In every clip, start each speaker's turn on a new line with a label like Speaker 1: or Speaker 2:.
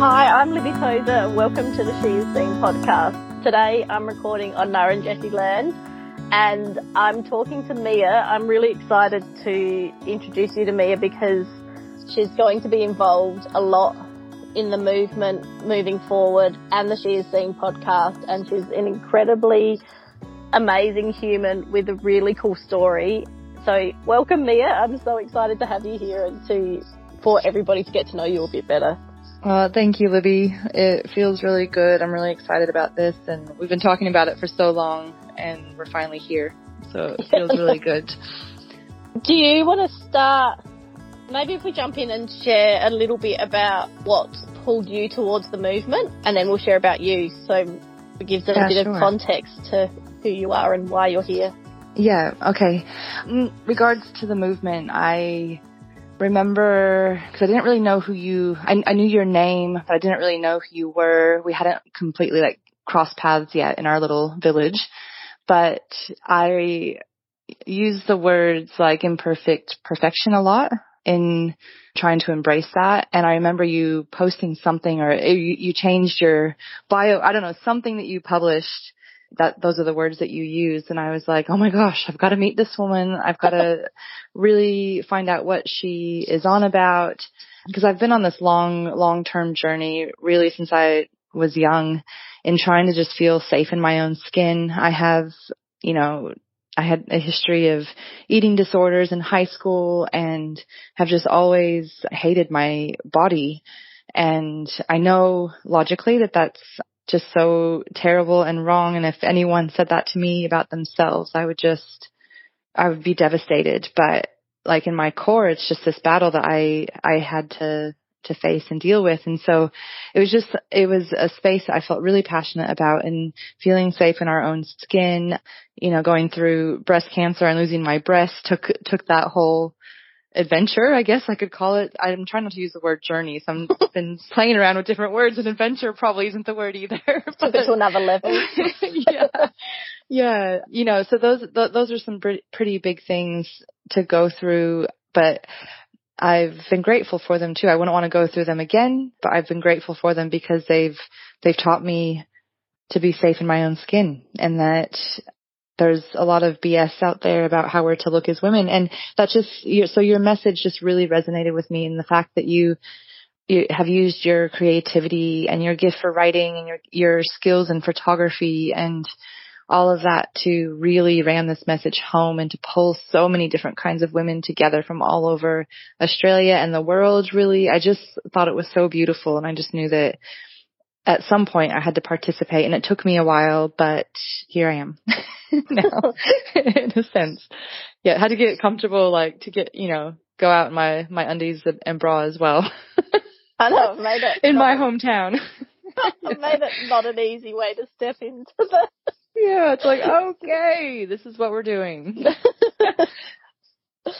Speaker 1: Hi, I'm Libby Tozer welcome to the She Is Seen podcast. Today I'm recording on Ngarrindjeri land and I'm talking to Mia. I'm really excited to introduce you to Mia because she's going to be involved a lot in the movement moving forward and the She Is Seen podcast and she's an incredibly amazing human with a really cool story. So welcome Mia. I'm so excited to have you here and to for everybody to get to know you a bit better.
Speaker 2: Uh, thank you, Libby. It feels really good. I'm really excited about this, and we've been talking about it for so long, and we're finally here. So it feels really good.
Speaker 1: Do you want to start? Maybe if we jump in and share a little bit about what's pulled you towards the movement, and then we'll share about you. So it gives a
Speaker 2: Yeah,
Speaker 1: bit
Speaker 2: sure.
Speaker 1: of context to who you are and why you're here.
Speaker 2: Yeah, okay. In regards to the movement, I remember, because I didn't really know who you, I, I knew your name, but I didn't really know who you were. We hadn't completely like crossed paths yet in our little village, but I use the words like imperfect perfection a lot in trying to embrace that. And I remember you posting something or you, you changed your bio, I don't know, something that you published that those are the words that you used and I was like, "Oh my gosh, I've got to meet this woman. I've got to really find out what she is on about." Because I've been on this long long-term journey really since I was young in trying to just feel safe in my own skin. I have, you know, I had a history of eating disorders in high school and have just always hated my body. And I know logically that that's just so terrible and wrong. And if anyone said that to me about themselves, I would just, I would be devastated. But like in my core, it's just this battle that I, I had to, to face and deal with. And so it was just, it was a space I felt really passionate about and feeling safe in our own skin, you know, going through breast cancer and losing my breast took, took that whole adventure, I guess I could call it. I'm trying not to use the word journey, so I've been playing around with different words and adventure probably isn't the word either.
Speaker 1: But, to another level.
Speaker 2: yeah. Yeah. You know, so those, th- those are some pre- pretty big things to go through, but I've been grateful for them too. I wouldn't want to go through them again, but I've been grateful for them because they've, they've taught me to be safe in my own skin and that there's a lot of BS out there about how we're to look as women. And that just, so your message just really resonated with me in the fact that you, you have used your creativity and your gift for writing and your, your skills in photography and all of that to really ram this message home and to pull so many different kinds of women together from all over Australia and the world really. I just thought it was so beautiful and I just knew that at some point I had to participate and it took me a while, but here I am now in a sense. Yeah, had to get comfortable like to get, you know, go out in my, my undies and bra as well
Speaker 1: I know, made it.
Speaker 2: in my
Speaker 1: not-
Speaker 2: hometown.
Speaker 1: I've made it not an easy way to step into the.
Speaker 2: Yeah, it's like, okay, this is what we're doing.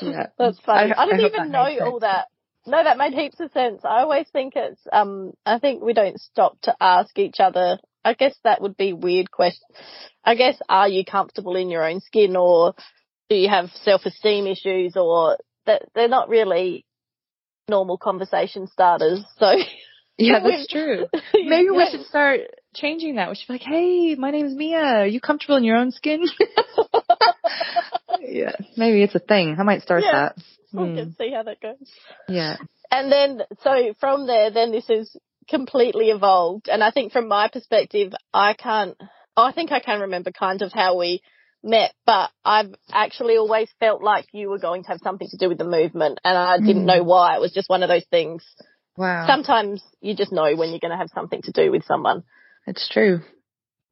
Speaker 2: Yeah.
Speaker 1: That's funny.
Speaker 2: I-
Speaker 1: I, didn't
Speaker 2: I
Speaker 1: even know all that. No, that made heaps of sense. I always think it's, um, I think we don't stop to ask each other. I guess that would be weird question. I guess, are you comfortable in your own skin or do you have self-esteem issues or that they're not really normal conversation starters. So
Speaker 2: Yeah, that's true. Maybe we should start changing that. We should be like, hey, my name's Mia. Are you comfortable in your own skin? maybe it's a thing. I might start
Speaker 1: Yeah.
Speaker 2: that.
Speaker 1: we
Speaker 2: Hmm.
Speaker 1: can see how that goes.
Speaker 2: Yeah.
Speaker 1: And then, so from there, then this is completely evolved. And I think from my perspective, I can't, I think I can remember kind of how we met, but I've actually always felt like you were going to have something to do with the movement and I didn't
Speaker 2: Mm.
Speaker 1: know why. It was just one of those things.
Speaker 2: Wow.
Speaker 1: Sometimes you just know when you're going to have something to do with someone.
Speaker 2: it's true.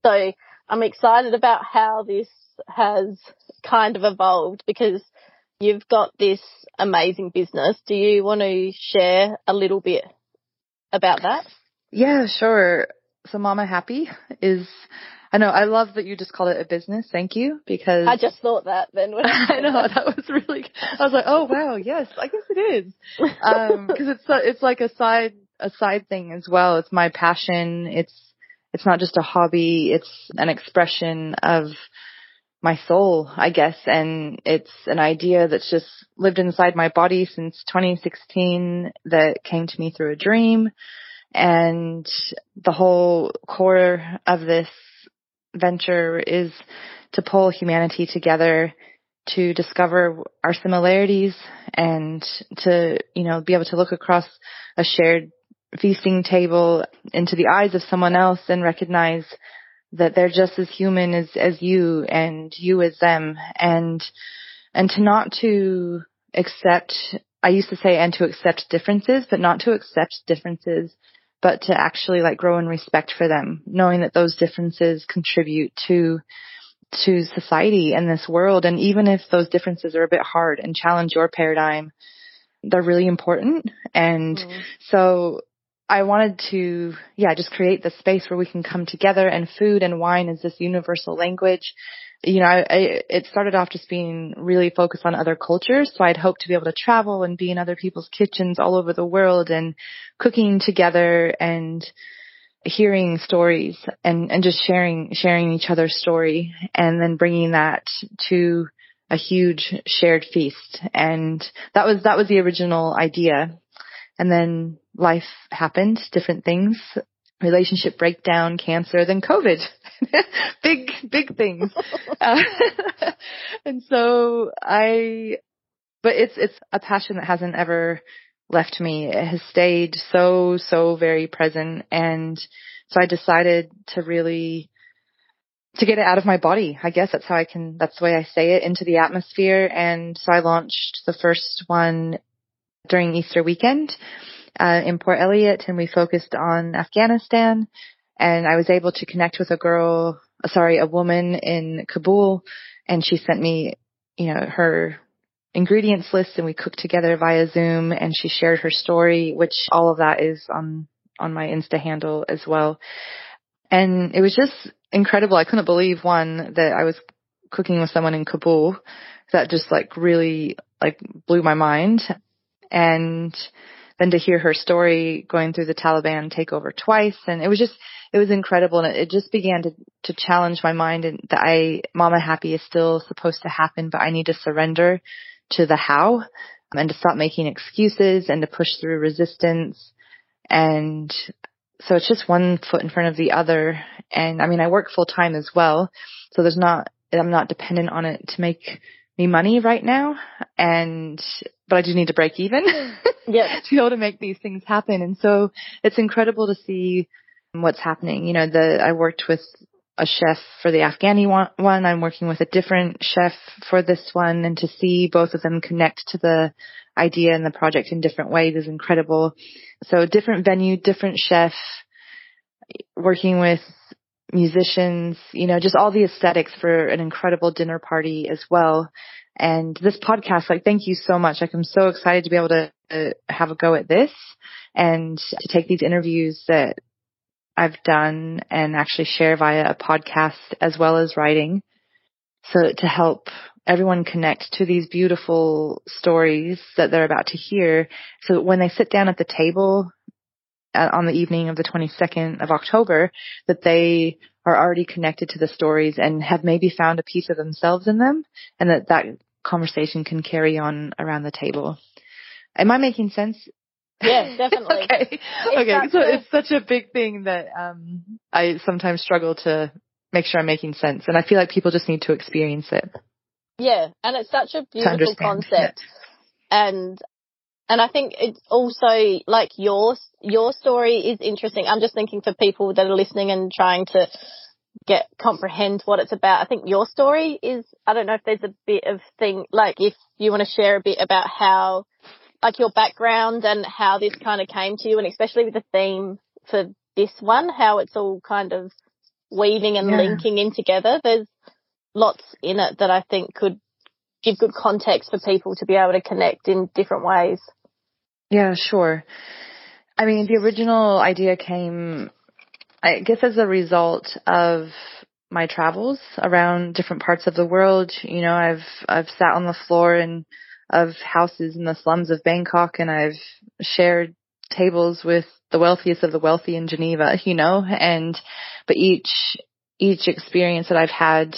Speaker 1: So I'm excited about how this has kind of evolved because you've got this amazing business. Do you want to share a little bit about that?
Speaker 2: Yeah, sure. So Mama Happy is, I know, I love that you just call it a business. Thank you because
Speaker 1: I just thought that then. When
Speaker 2: I know that was really. I was like, oh wow, yes, I guess it is. Um, because it's a- it's like a side a side thing as well. It's my passion. It's it's not just a hobby. It's an expression of my soul, I guess, and it's an idea that's just lived inside my body since 2016 that came to me through a dream. And the whole core of this venture is to pull humanity together to discover our similarities and to, you know, be able to look across a shared feasting table into the eyes of someone else and recognize that they're just as human as, as you and you as them and, and to not to accept, I used to say and to accept differences, but not to accept differences, but to actually like grow in respect for them, knowing that those differences contribute to to society and this world. And even if those differences are a bit hard and challenge your paradigm, they're really important. And mm. so I wanted to, yeah, just create the space where we can come together and food and wine is this universal language. You know, I, I, it started off just being really focused on other cultures. So I'd hope to be able to travel and be in other people's kitchens all over the world and cooking together and hearing stories and, and just sharing, sharing each other's story and then bringing that to a huge shared feast. And that was, that was the original idea. And then life happened, different things, relationship breakdown, cancer, then COVID. big, big things. uh, and so I, but it's, it's a passion that hasn't ever left me. It has stayed so, so very present. And so I decided to really, to get it out of my body. I guess that's how I can, that's the way I say it into the atmosphere. And so I launched the first one during Easter weekend, uh, in Port Elliot and we focused on Afghanistan. And I was able to connect with a girl, sorry, a woman in Kabul and she sent me, you know, her ingredients list and we cooked together via Zoom and she shared her story, which all of that is on, on my Insta handle as well. And it was just incredible. I couldn't believe one that I was cooking with someone in Kabul that just like really like blew my mind. And then to hear her story going through the Taliban takeover twice and it was just it was incredible and it, it just began to to challenge my mind and that I mama happy is still supposed to happen but I need to surrender to the how and to stop making excuses and to push through resistance. And so it's just one foot in front of the other. And I mean, I work full time as well. So there's not, I'm not dependent on it to make me money right now. And, but I do need to break even
Speaker 1: yeah.
Speaker 2: to be able to make these things happen. And so it's incredible to see what's happening. You know, the, I worked with a chef for the Afghani one. I'm working with a different chef for this one and to see both of them connect to the idea and the project in different ways is incredible. So different venue, different chef, working with musicians, you know, just all the aesthetics for an incredible dinner party as well. And this podcast, like, thank you so much. Like, I'm so excited to be able to uh, have a go at this and to take these interviews that I've done and actually share via a podcast as well as writing. So to help everyone connect to these beautiful stories that they're about to hear. So when they sit down at the table uh, on the evening of the 22nd of October, that they are already connected to the stories and have maybe found a piece of themselves in them and that that conversation can carry on around the table. Am I making sense?
Speaker 1: Yeah, definitely.
Speaker 2: okay. It's okay. So it's such a big thing that um I sometimes struggle to make sure I'm making sense. And I feel like people just need to experience it.
Speaker 1: Yeah. And it's such a beautiful concept. Yeah. And and I think it's also like your your story is interesting. I'm just thinking for people that are listening and trying to get comprehend what it's about. I think your story is I don't know if there's a bit of thing like if you want to share a bit about how like your background and how this kind of came to you and especially with the theme for this one, how it's all kind of weaving and yeah. linking in together. There's lots in it that I think could give good context for people to be able to connect in different ways.
Speaker 2: Yeah, sure. I mean, the original idea came, I guess, as a result of my travels around different parts of the world. You know, I've I've sat on the floor in of houses in the slums of Bangkok and I've shared tables with the wealthiest of the wealthy in Geneva, you know, and, but each, each experience that I've had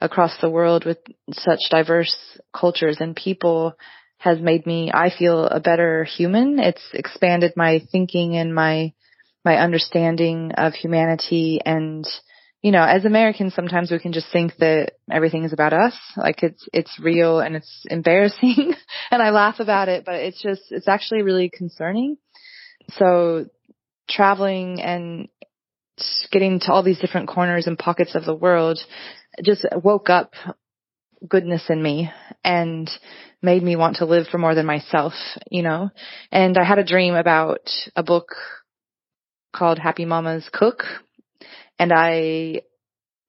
Speaker 2: across the world with such diverse cultures and people has made me, I feel, a better human. It's expanded my thinking and my my understanding of humanity and you know, as Americans, sometimes we can just think that everything is about us. Like it's, it's real and it's embarrassing and I laugh about it, but it's just, it's actually really concerning. So traveling and getting to all these different corners and pockets of the world just woke up goodness in me and made me want to live for more than myself, you know. And I had a dream about a book called Happy Mama's Cook and I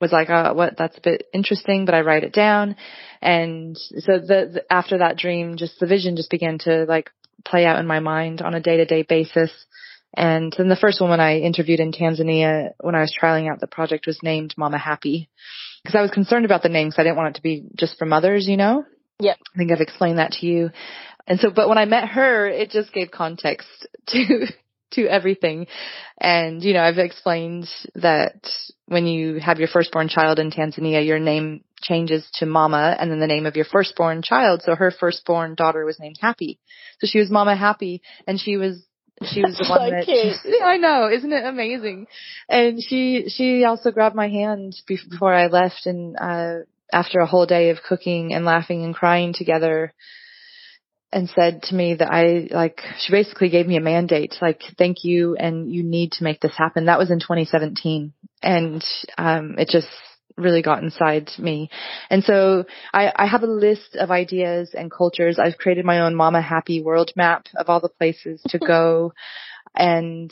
Speaker 2: was like, oh, what, that's a bit interesting, but I write it down. And so the, the after that dream, just the vision just began to like play out in my mind on a day to day basis. And then the first woman I interviewed in Tanzania when I was trialing out the project was named Mama Happy. Because I was concerned about the name because I didn't want it to be just for mothers, you know?
Speaker 1: Yeah.
Speaker 2: I think I've explained that to you. And so, but when I met her, it just gave context to to everything. And, you know, I've explained that when you have your firstborn child in Tanzania, your name changes to Mama and then the name of your firstborn child. So her firstborn daughter was named Happy. So she was Mama Happy and she was she was the one
Speaker 1: so
Speaker 2: that
Speaker 1: cute.
Speaker 2: I know, isn't it amazing? And she she also grabbed my hand before I left and uh after a whole day of cooking and laughing and crying together and said to me that I like she basically gave me a mandate like thank you and you need to make this happen. That was in 2017 and um it just really got inside me. And so I, I have a list of ideas and cultures. I've created my own Mama Happy world map of all the places to go and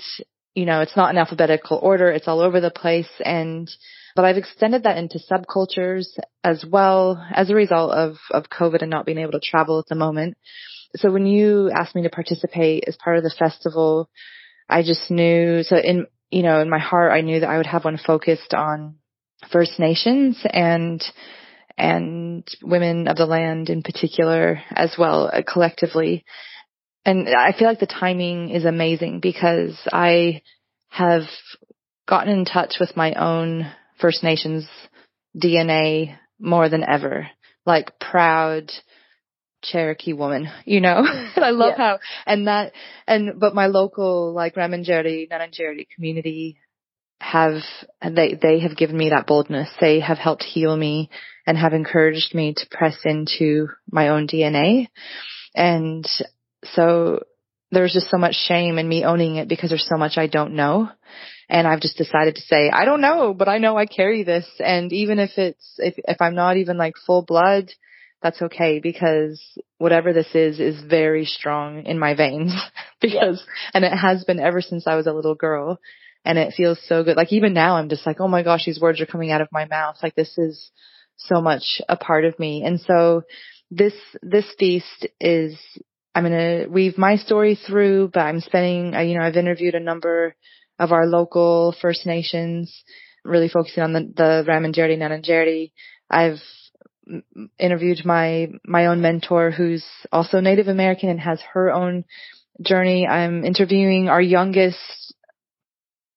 Speaker 2: you know, it's not in alphabetical order. It's all over the place. And, but I've extended that into subcultures as well as a result of, of COVID and not being able to travel at the moment. So when you asked me to participate as part of the festival, I just knew, so in, you know, in my heart, I knew that I would have one focused on First Nations and, and women of the land in particular as well, uh, collectively. And I feel like the timing is amazing because I have gotten in touch with my own First Nations DNA more than ever. Like proud Cherokee woman, you know? I love
Speaker 1: Yeah.
Speaker 2: how, and that, and, but my local, like Ramindjeri, Ngarrindjeri community have, they, they have given me that boldness. They have helped heal me and have encouraged me to press into my own DNA. And so there's just so much shame in me owning it because there's so much I don't know. And I've just decided to say, I don't know, but I know I carry this. And even if it's, if, if I'm not even like full blood, that's okay because whatever this is, is very strong in my veins because, and it has been ever since I was a little girl. And it feels so good. Like even now I'm just like, oh my gosh, these words are coming out of my mouth. Like this is so much a part of me. And so this, this feast is I'm going to weave my story through, but I'm spending, uh, you know, I've interviewed a number of our local First Nations, really focusing on the, the Ramindjeri, Ngarrindjeri. I've interviewed my, my own mentor who's also Native American and has her own journey. I'm interviewing our youngest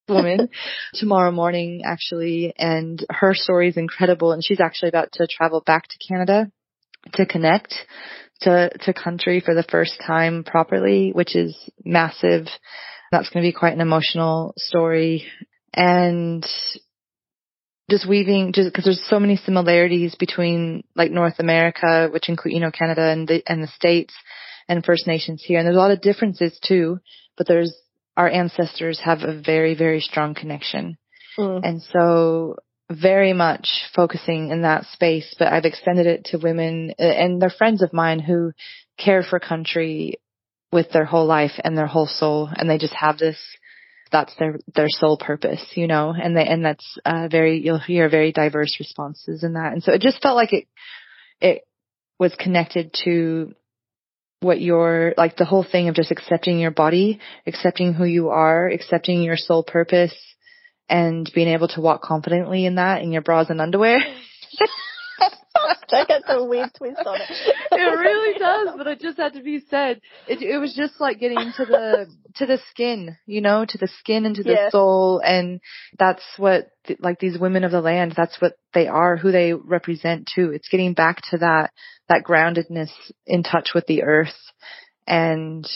Speaker 2: woman tomorrow morning actually and her story is incredible and she's actually about to travel back to Canada to connect to, to country for the first time properly, which is massive. That's going to be quite an emotional story. And just weaving, just because there's so many similarities between like North America, which include, you know, Canada and the, and the States and First Nations here. And there's a lot of differences too, but there's, our ancestors have a very, very strong connection.
Speaker 1: Mm.
Speaker 2: And so very much focusing in that space, but I've extended it to women uh, and they're friends of mine who care for country with their whole life and their whole soul and they just have this that's their their sole purpose you know and they and that's uh very you'll hear very diverse responses in that. And so it just felt like it it was connected to what your like the whole thing of just accepting your body accepting who you are accepting your sole purpose and being able to walk confidently in that in your bras and underwear
Speaker 1: That gets a weird twist on it.
Speaker 2: it really does, but it just had to be said. It it was just like getting to the to the skin, you know, to the skin and to the
Speaker 1: Yeah.
Speaker 2: soul, and that's what th- like these women of the land. That's what they are, who they represent too. It's getting back to that that groundedness in touch with the earth, and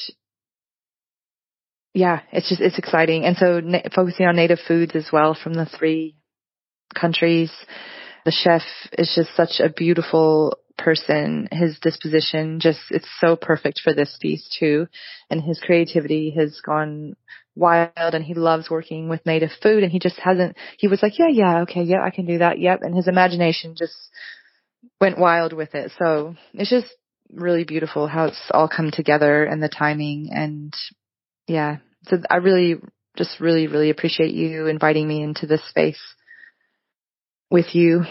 Speaker 2: yeah, it's just, it's exciting. And so na- focusing on native foods as well from the three countries. The chef is just such a beautiful person. His disposition just, it's so perfect for this piece too. And his creativity has gone wild and he loves working with native food and he just hasn't, he was like, yeah, yeah, okay, yeah, I can do that. Yep. And his imagination just went wild with it. So it's just really beautiful how it's all come together and the timing and yeah. So I really, just really, really appreciate you inviting me into this space with you.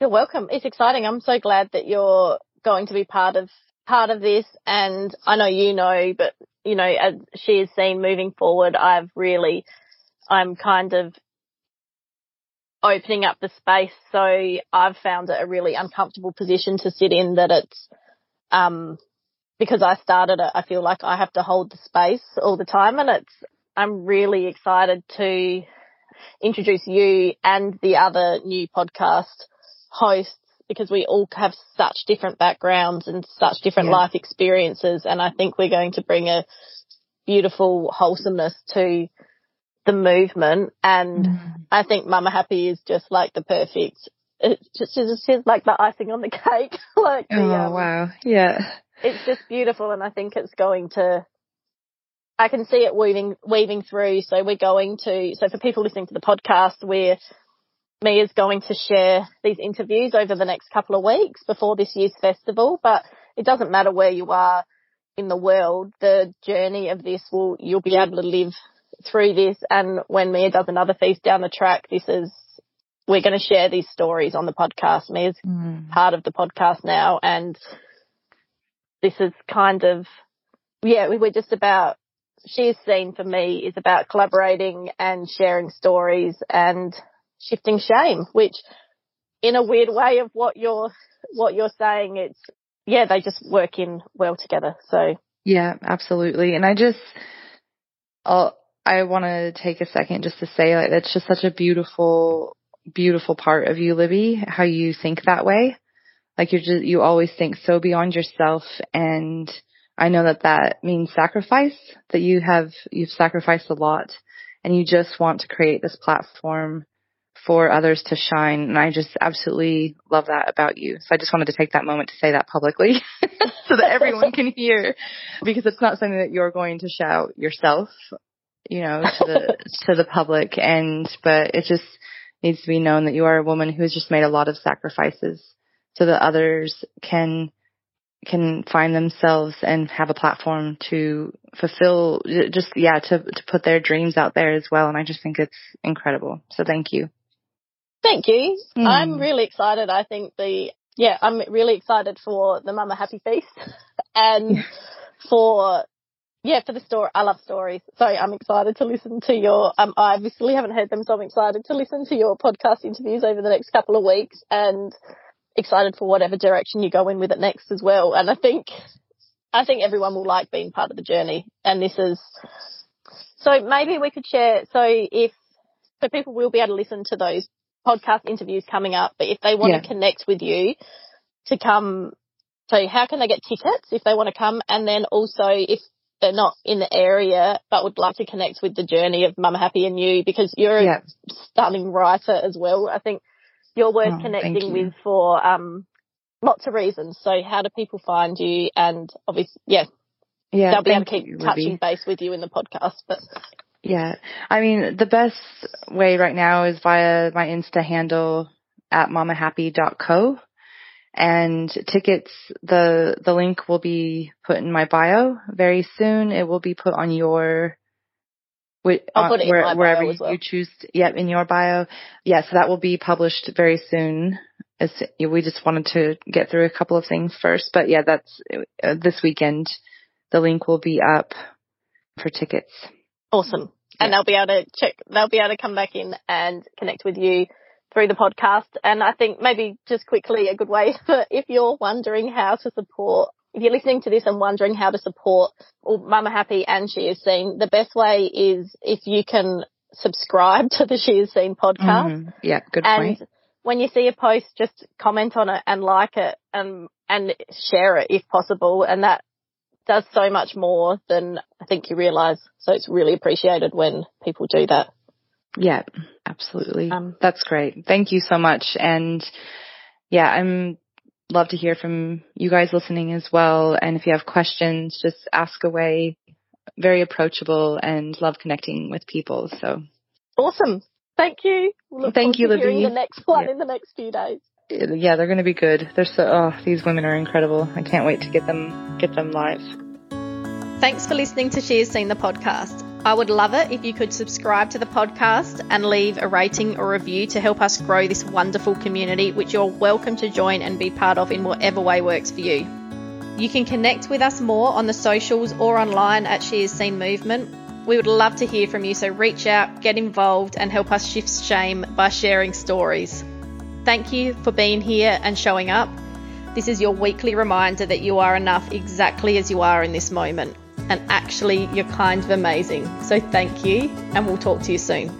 Speaker 1: You're welcome. It's exciting. I'm so glad that you're going to be part of part of this and I know you know, but you know, as She Is Seen moving forward, I've really I'm kind of opening up the space. So I've found it a really uncomfortable position to sit in that it's um because I started it, I feel like I have to hold the space all the time and it's, I'm really excited to introduce you and the other new podcast hosts because we all have such different backgrounds and such different yeah. life experiences. And I think we're going to bring a beautiful wholesomeness to the movement. And mm. I think Mama Happy is just like the perfect, it's just, just like the icing on the cake. like the,
Speaker 2: oh, um, wow. Yeah
Speaker 1: it's just beautiful and I think it's going to I can see it weaving weaving through. So we're going to so for people listening to the podcast, we're me is going to share these interviews over the next couple of weeks before this year's festival. But it doesn't matter where you are in the world, the journey of this will you'll be able to live through this and when Mia does another feast down the track, this is we're going to share these stories on the podcast. Mia's mm. part of the podcast now and this is kind of, yeah, we were just about, she's seen for me is about collaborating and sharing stories and shifting shame, which in a weird way of what you're, what you're saying, it's, yeah, they just work in well together. So.
Speaker 2: Yeah, absolutely. And I just, I'll, I want to take a second just to say like that's just such a beautiful, beautiful part of you, Libby, how you think that way. Like you're just, you always think so beyond yourself. And I know that that means sacrifice, that you have, you've sacrificed a lot and you just want to create this platform for others to shine. And I just absolutely love that about you. So I just wanted to take that moment to say that publicly so that everyone can hear because it's not something that you're going to shout yourself, you know, to the, to the public. And, but it just needs to be known that you are a woman who has just made a lot of sacrifices so that others can can find themselves and have a platform to fulfill just yeah to to put their dreams out there as well and I just think it's incredible. So thank you.
Speaker 1: Thank you. Mm. I'm really excited. I think the yeah, I'm really excited for the Mama Happy Feast and for yeah, for the story. I love stories. So I'm excited to listen to your, um, I obviously haven't heard them, so I'm excited to listen to your podcast interviews over the next couple of weeks and excited for whatever direction you go in with it next as well. And I think, I think everyone will like being part of the journey. And this is, so maybe we could share, so if, so people will be able to listen to those podcast interviews coming up, but if they want yeah. to connect with you to come, so how can they get tickets if they want to come? And then also if they're not in the area but would like to connect with the journey of Mama Happy and you because you're yeah. a stunning writer as well. I think you're worth oh, connecting with for um, lots of reasons. So how do people find you? And obviously, yeah, yeah, they'll be able to keep you, touching base with you in the podcast. But
Speaker 2: yeah, I mean, the best way right now is via my Insta handle at mamahappy.co. And tickets, the, the link will be put in my bio very soon. It will be put on your
Speaker 1: I'll uh, put it where,
Speaker 2: wherever
Speaker 1: well.
Speaker 2: you choose. Yep, in your bio. Yes, yeah, so that will be published very soon. As we just wanted to get through a couple of things first, but yeah, that's uh, this weekend. The link will be up for tickets.
Speaker 1: Awesome, yeah. and they'll be able to check. They'll be able to come back in and connect with you through the podcast. And I think maybe just quickly a good way for if you're wondering how to support if you're listening to this and wondering how to support Mama Happy and She Is Seen, the best way is if you can subscribe to the She Is Seen podcast. Mm,
Speaker 2: yeah, good
Speaker 1: and
Speaker 2: point.
Speaker 1: when you see a post, just comment on it and like it and and share it if possible. And that does so much more than I think you realize. So it's really appreciated when people do that.
Speaker 2: Yeah, absolutely. Um, That's great. Thank you so much. And yeah, I'm love to hear from you guys listening as well. And if you have questions, just ask away. Very approachable and love connecting with people. So
Speaker 1: awesome. Thank you.
Speaker 2: We'll Thank you, Libby.
Speaker 1: The next one yeah. in the next few days.
Speaker 2: Yeah, they're going to be good. They're so. Oh, these women are incredible. I can't wait to get them get them live.
Speaker 1: Thanks for listening to She Is Seen the podcast. I would love it if you could subscribe to the podcast and leave a rating or review to help us grow this wonderful community, which you're welcome to join and be part of in whatever way works for you. You can connect with us more on the socials or online at She Is Seen Movement. We would love to hear from you, so reach out, get involved, and help us shift shame by sharing stories. Thank you for being here and showing up. This is your weekly reminder that you are enough exactly as you are in this moment and actually you're kind of amazing. So thank you, and we'll talk to you soon.